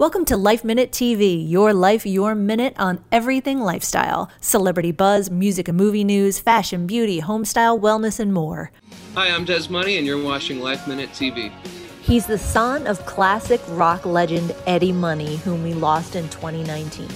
Welcome to Life Minute TV, your life, your minute on everything lifestyle, celebrity buzz, music and movie news, fashion, beauty, homestyle, wellness, and more. Hi, I'm Dez Money, and you're watching Life Minute TV. He's the son of classic rock legend Eddie Money, whom we lost in 2019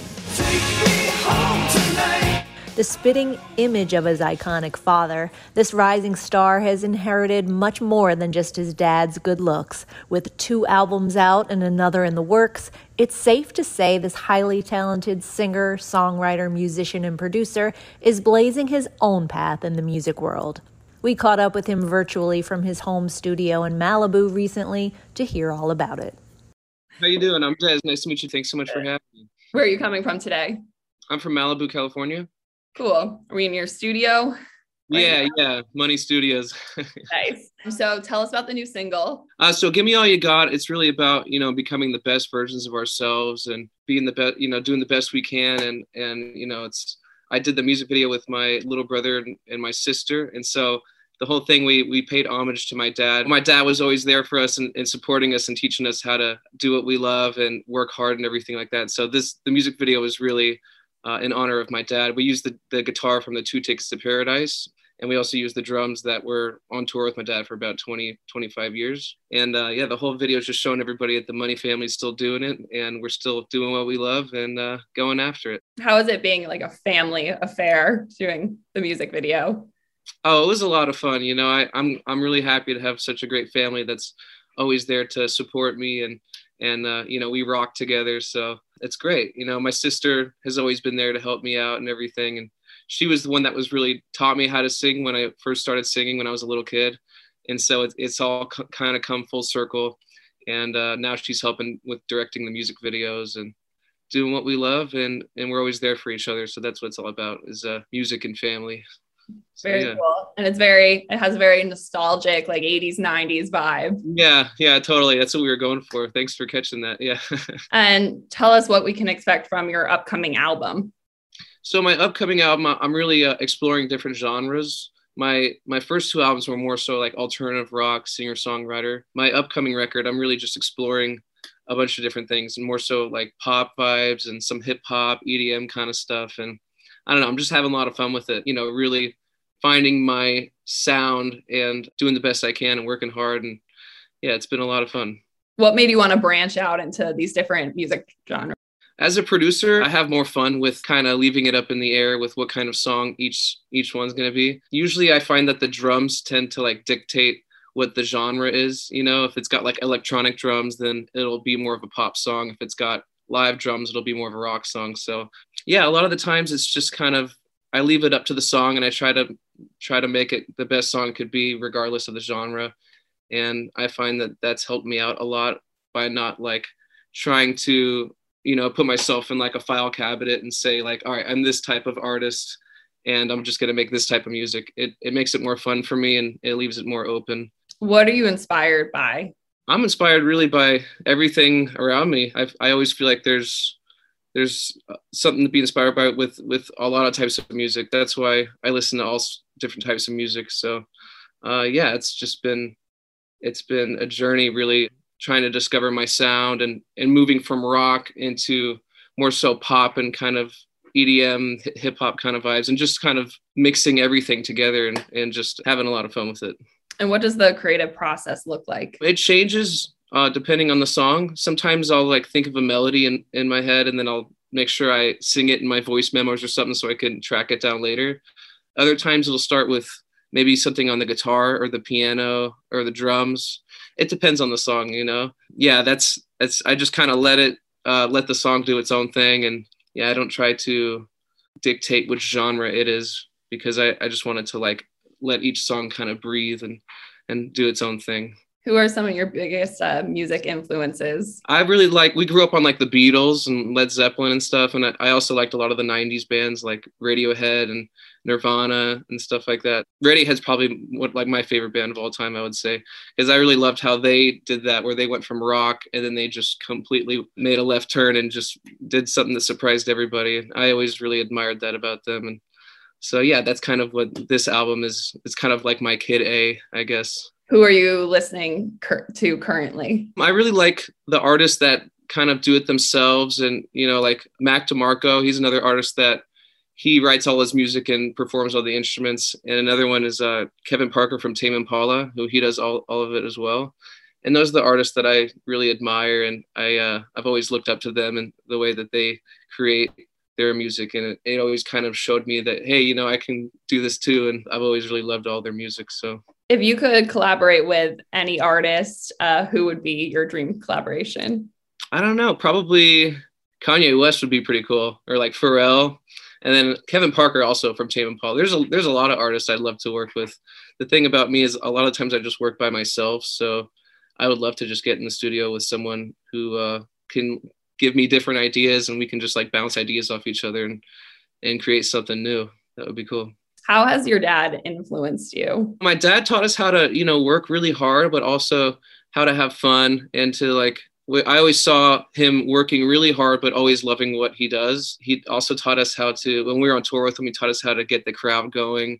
the spitting image of his iconic father, this rising star has inherited much more than just his dad's good looks. With two albums out and another in the works, it's safe to say this highly talented singer, songwriter, musician, and producer is blazing his own path in the music world. We caught up with him virtually from his home studio in Malibu recently to hear all about it. How you doing? I'm Dez. Nice to meet you. Thanks so much for having me. Where are you coming from today? I'm from Malibu, California. Cool. Are we in your studio? Yeah, yeah, Money Studios. nice. So tell us about the new single. Uh, so give me all you got. It's really about you know becoming the best versions of ourselves and being the best, you know, doing the best we can. And and you know, it's I did the music video with my little brother and, and my sister, and so the whole thing we we paid homage to my dad. My dad was always there for us and, and supporting us and teaching us how to do what we love and work hard and everything like that. So this the music video was really uh, in honor of my dad. We used the, the guitar from the Two Tickets to Paradise, and we also used the drums that were on tour with my dad for about 20, 25 years. And uh, yeah, the whole video is just showing everybody that the Money family is still doing it, and we're still doing what we love and uh, going after it. How is it being like a family affair doing the music video? Oh, it was a lot of fun. You know, I, I'm I'm really happy to have such a great family that's always there to support me and and uh, you know we rock together. So it's great. You know, my sister has always been there to help me out and everything. And she was the one that was really taught me how to sing when I first started singing when I was a little kid. And so it, it's all c- kind of come full circle. And uh, now she's helping with directing the music videos and doing what we love. And, and we're always there for each other. So that's what it's all about is uh, music and family. So, very yeah. cool. And it's very, it has a very nostalgic, like 80s, 90s vibe. Yeah, yeah, totally. That's what we were going for. Thanks for catching that. Yeah. and tell us what we can expect from your upcoming album. So my upcoming album, I'm really uh, exploring different genres. My my first two albums were more so like alternative rock, singer songwriter. My upcoming record, I'm really just exploring a bunch of different things and more so like pop vibes and some hip hop, EDM kind of stuff. And I don't know, I'm just having a lot of fun with it. You know, really finding my sound and doing the best I can and working hard. And yeah, it's been a lot of fun. What made you want to branch out into these different music genres? As a producer, I have more fun with kind of leaving it up in the air with what kind of song each each one's going to be. Usually I find that the drums tend to like dictate what the genre is, you know, if it's got like electronic drums then it'll be more of a pop song. If it's got live drums it'll be more of a rock song. So, yeah, a lot of the times it's just kind of I leave it up to the song and I try to try to make it the best song could be regardless of the genre. And I find that that's helped me out a lot by not like trying to you know put myself in like a file cabinet and say like all right I'm this type of artist and I'm just going to make this type of music. It it makes it more fun for me and it leaves it more open. What are you inspired by? I'm inspired really by everything around me. I I always feel like there's there's uh, something to be inspired by with with a lot of types of music. That's why I listen to all different types of music. So uh, yeah, it's just been it's been a journey really trying to discover my sound and and moving from rock into more so pop and kind of EDM hip hop kind of vibes and just kind of mixing everything together and, and just having a lot of fun with it. And what does the creative process look like? It changes uh, depending on the song. Sometimes I'll like think of a melody in, in my head and then I'll make sure I sing it in my voice memos or something so I can track it down later. Other times it'll start with maybe something on the guitar or the piano or the drums. It depends on the song, you know. Yeah, that's that's I just kind of let it uh, let the song do its own thing and yeah, I don't try to dictate which genre it is because I, I just wanted to like let each song kind of breathe and and do its own thing. Who are some of your biggest uh, music influences? I really like, we grew up on like the Beatles and Led Zeppelin and stuff. And I, I also liked a lot of the 90s bands like Radiohead and Nirvana and stuff like that. Radiohead's probably what like my favorite band of all time, I would say, because I really loved how they did that, where they went from rock and then they just completely made a left turn and just did something that surprised everybody. I always really admired that about them. And so, yeah, that's kind of what this album is. It's kind of like my kid A, I guess who are you listening cur- to currently? I really like the artists that kind of do it themselves. And, you know, like Mac DeMarco, he's another artist that he writes all his music and performs all the instruments. And another one is uh, Kevin Parker from Tame Impala, who he does all, all of it as well. And those are the artists that I really admire. And I, uh, I've always looked up to them and the way that they create their music. And it, it always kind of showed me that, hey, you know, I can do this too. And I've always really loved all their music. So if you could collaborate with any artist, uh, who would be your dream collaboration? I don't know. Probably Kanye West would be pretty cool, or like Pharrell, and then Kevin Parker also from Tame Impala. There's a there's a lot of artists I'd love to work with. The thing about me is a lot of times I just work by myself, so I would love to just get in the studio with someone who uh, can give me different ideas, and we can just like bounce ideas off each other and and create something new. That would be cool. How has your dad influenced you? My dad taught us how to, you know, work really hard, but also how to have fun and to like I always saw him working really hard, but always loving what he does. He also taught us how to, when we were on tour with him, he taught us how to get the crowd going.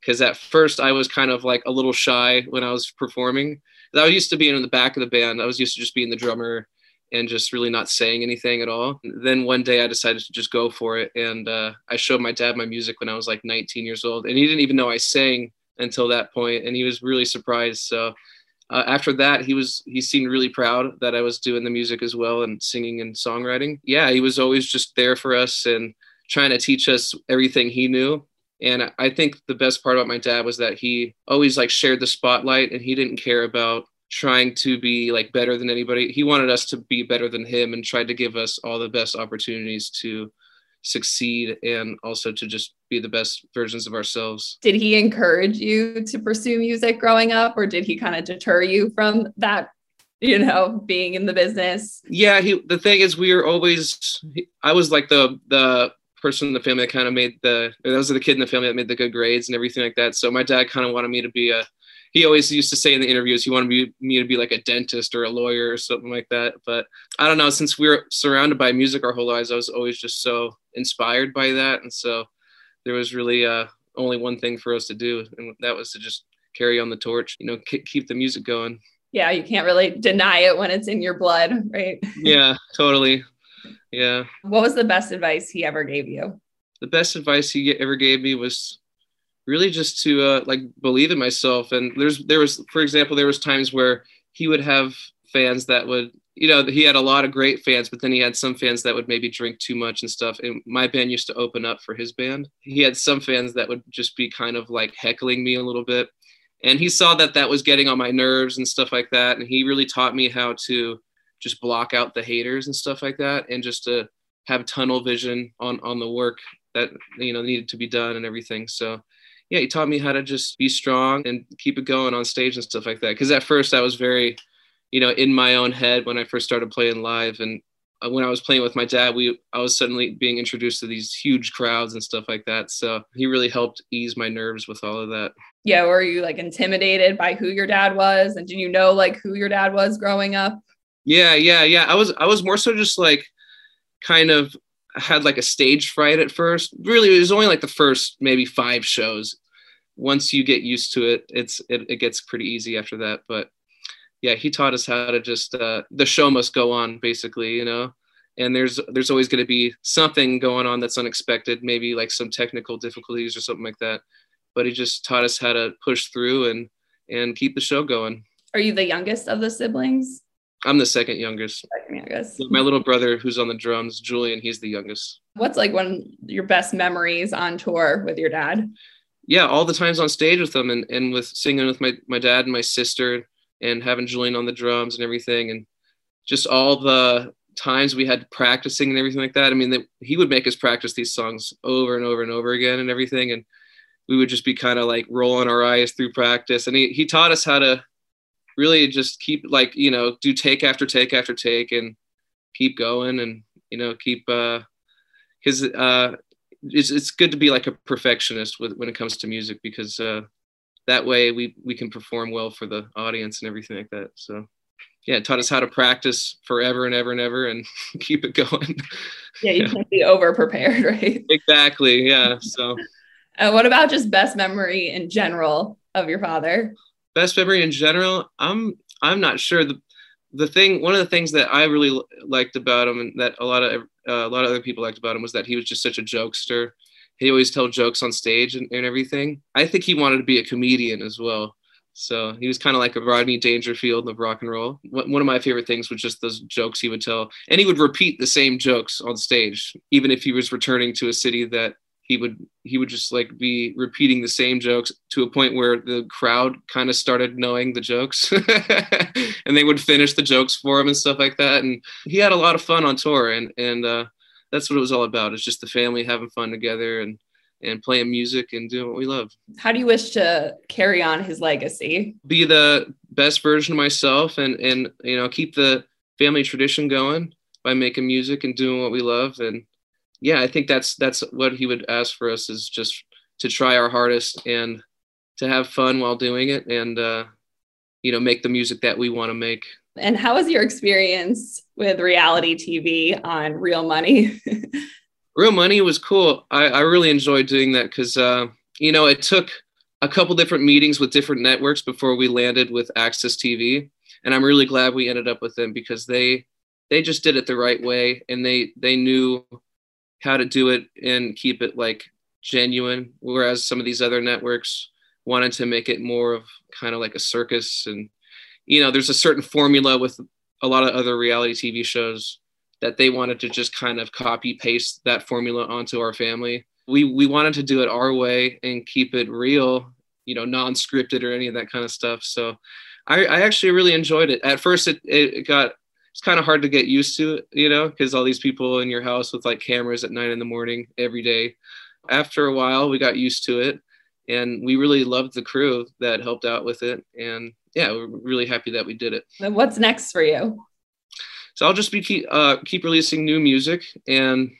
Because at first I was kind of like a little shy when I was performing. I used to be in the back of the band. I was used to just being the drummer and just really not saying anything at all. Then one day I decided to just go for it. And uh, I showed my dad my music when I was like 19 years old. And he didn't even know I sang until that point, And he was really surprised. So uh, after that, he was he seemed really proud that I was doing the music as well and singing and songwriting. Yeah, he was always just there for us and trying to teach us everything he knew. And I think the best part about my dad was that he always like shared the spotlight and he didn't care about trying to be like better than anybody. He wanted us to be better than him and tried to give us all the best opportunities to succeed and also to just be the best versions of ourselves. Did he encourage you to pursue music growing up or did he kind of deter you from that you know being in the business yeah he the thing is we were always i was like the the person in the family that kind of made the that was the kid in the family that made the good grades and everything like that so my dad kind of wanted me to be a he always used to say in the interviews he wanted me, me to be like a dentist or a lawyer or something like that. But I don't know, since we were surrounded by music our whole lives, I was always just so inspired by that. And so there was really uh, only one thing for us to do, and that was to just carry on the torch, you know, k- keep the music going. Yeah, you can't really deny it when it's in your blood, right? yeah, totally. Yeah. What was the best advice he ever gave you? The best advice he ever gave me was really just to uh, like believe in myself. And there's there was, for example, there was times where he would have fans that would you know he had a lot of great fans but then he had some fans that would maybe drink too much and stuff and my band used to open up for his band he had some fans that would just be kind of like heckling me a little bit and he saw that that was getting on my nerves and stuff like that and he really taught me how to just block out the haters and stuff like that and just to have tunnel vision on on the work that you know needed to be done and everything so yeah, he taught me how to just be strong and keep it going on stage and stuff like that. Because at first I was very, you know, in my own head when I first started playing live, and uh, when I was playing with my dad, we I was suddenly being introduced to these huge crowds and stuff like that. So he really helped ease my nerves with all of that. Yeah, were you like intimidated by who your dad was, and did you know like who your dad was growing up? Yeah, yeah, yeah. I was I was more so just like kind of had like a stage fright at first. Really, it was only like the first maybe five shows once you get used to it, it's it, it gets pretty easy after that. But yeah, he taught us how to just uh, the show must go on, basically, you know. And there's there's always going to be something going on that's unexpected, maybe like some technical difficulties or something like that. But he just taught us how to push through and and keep the show going. Are you the youngest of the siblings? I'm the second youngest. Second youngest. My little brother, who's on the drums, Julian, he's the youngest. What's like one of your best memories on tour with your dad? yeah, all the times on stage with them and, and with singing with my, my dad and my sister and having Julian on the drums and everything. And just all the times we had practicing and everything like that. I mean, that he would make us practice these songs over and over and over again and everything. And we would just be kind of like rolling our eyes through practice. And he, he taught us how to really just keep like, you know, do take after take after take and keep going and, you know, keep, uh, his, uh, it's, it's good to be like a perfectionist with when it comes to music because uh, that way we we can perform well for the audience and everything like that. So yeah, it taught us how to practice forever and ever and ever and keep it going. Yeah, you yeah. can't be over prepared, right? Exactly. Yeah. So. uh, what about just best memory in general of your father? Best memory in general, I'm I'm not sure. The the thing, one of the things that I really liked about him, and that a lot of uh, a lot of other people liked about him, was that he was just such a jokester. He always told jokes on stage and, and everything. I think he wanted to be a comedian as well. So he was kind of like a Rodney Dangerfield of rock and roll. One of my favorite things was just those jokes he would tell, and he would repeat the same jokes on stage, even if he was returning to a city that he would he would just like be repeating the same jokes to a point where the crowd kind of started knowing the jokes, and they would finish the jokes for him and stuff like that. And he had a lot of fun on tour, and and uh, that's what it was all about. It's just the family having fun together and and playing music and doing what we love. How do you wish to carry on his legacy? Be the best version of myself and and you know keep the family tradition going by making music and doing what we love and yeah, I think that's that's what he would ask for us is just to try our hardest and to have fun while doing it and uh you know make the music that we want to make. And how was your experience with reality TV on Real Money? Real Money was cool. I, I really enjoyed doing that because, uh, you know, it took a couple different meetings with different networks before we landed with AXS TV, and I'm really glad we ended up with them because they they just did it the right way and they they knew how to do it and keep it like genuine. Whereas some of these other networks wanted to make it more of kind of like a circus and you know, there's a certain formula with a lot of other reality TV shows that they wanted to just kind of copy paste that formula onto our family. We we wanted to do it our way and keep it real, you know, non-scripted or any of that kind of stuff. So I, I actually really enjoyed it. At first it, it got kind of hard to get used to it, you know, because all these people in your house with like cameras at nine in the morning every day. After a while, we got used to it and we really loved the crew that helped out with it. And yeah, we're really happy that we did it. And what's next for you? So I'll just be keep uh, keep releasing new music, and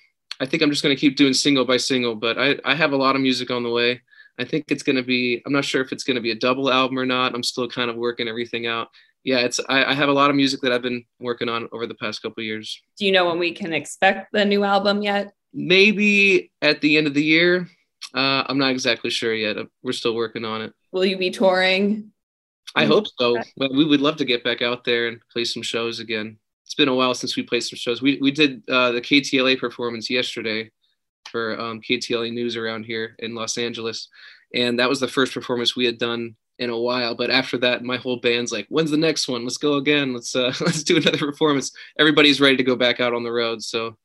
I think I'm just going to keep doing single by single. But I I have a lot of music on the way. I think it's going to be. I'm not sure if it's going to be a double album or not. I'm still kind of working everything out. Yeah, it's. I, I have a lot of music that I've been working on over the past couple years. Do you know when we can expect the new album yet? Maybe at the end of the year. Uh, I'm not exactly sure yet. We're still working on it. Will you be touring? I hope so. Well, we would love to get back out there and play some shows again it's been a while since we played some shows. We we did uh, the KTLA performance yesterday for um, KTLA News around here in Los Angeles, and that was the first performance we had done in a while. But after that, my whole band's like, "When's the next one? Let's go again. Let's uh, let's do another performance." Everybody's ready to go back out on the road, so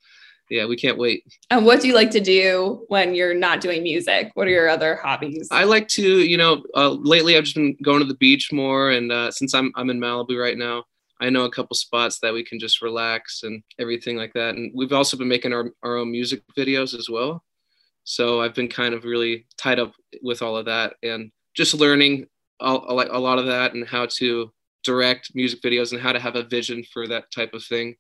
yeah, we can't wait. And what do you like to do when you're not doing music? What are your other hobbies? I like to, you know, uh, lately I've just been going to the beach more, and uh, since I'm I'm in Malibu right now, I know a couple spots that we can just relax and everything like that. And we've also been making our, our own music videos as well. So I've been kind of really tied up with all of that and just learning a, a lot of that and how to direct music videos and how to have a vision for that type of thing.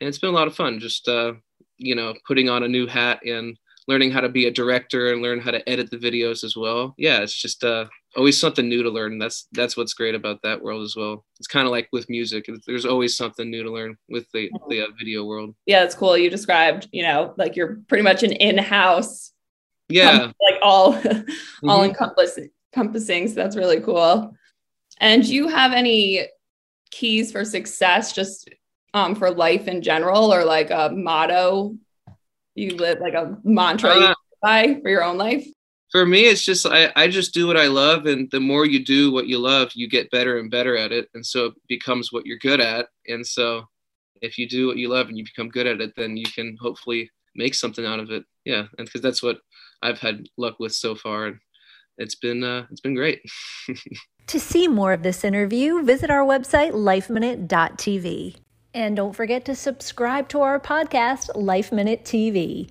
And it's been a lot of fun just, uh, you know, putting on a new hat and learning how to be a director and learn how to edit the videos as well. Yeah, it's just uh, always something new to learn. That's that's what's great about that world as well. It's kind of like with music. There's always something new to learn with the the uh, video world. Yeah, that's cool. You described, you know, like you're pretty much an in-house. Yeah. like all mm-hmm. all encompassing encompassing. So that's really cool. And do you have any keys for success just um, for life in general or like a motto you live like a mantra uh, by for your own life? for me it's just I, I just do what i love and the more you do what you love you get better and better at it and so it becomes what you're good at and so if you do what you love and you become good at it then you can hopefully make something out of it yeah and because that's what i've had luck with so far and it's been uh, it's been great. To see more of this interview visit our website lifeminute.tv and don't forget to subscribe to our podcast life minute tv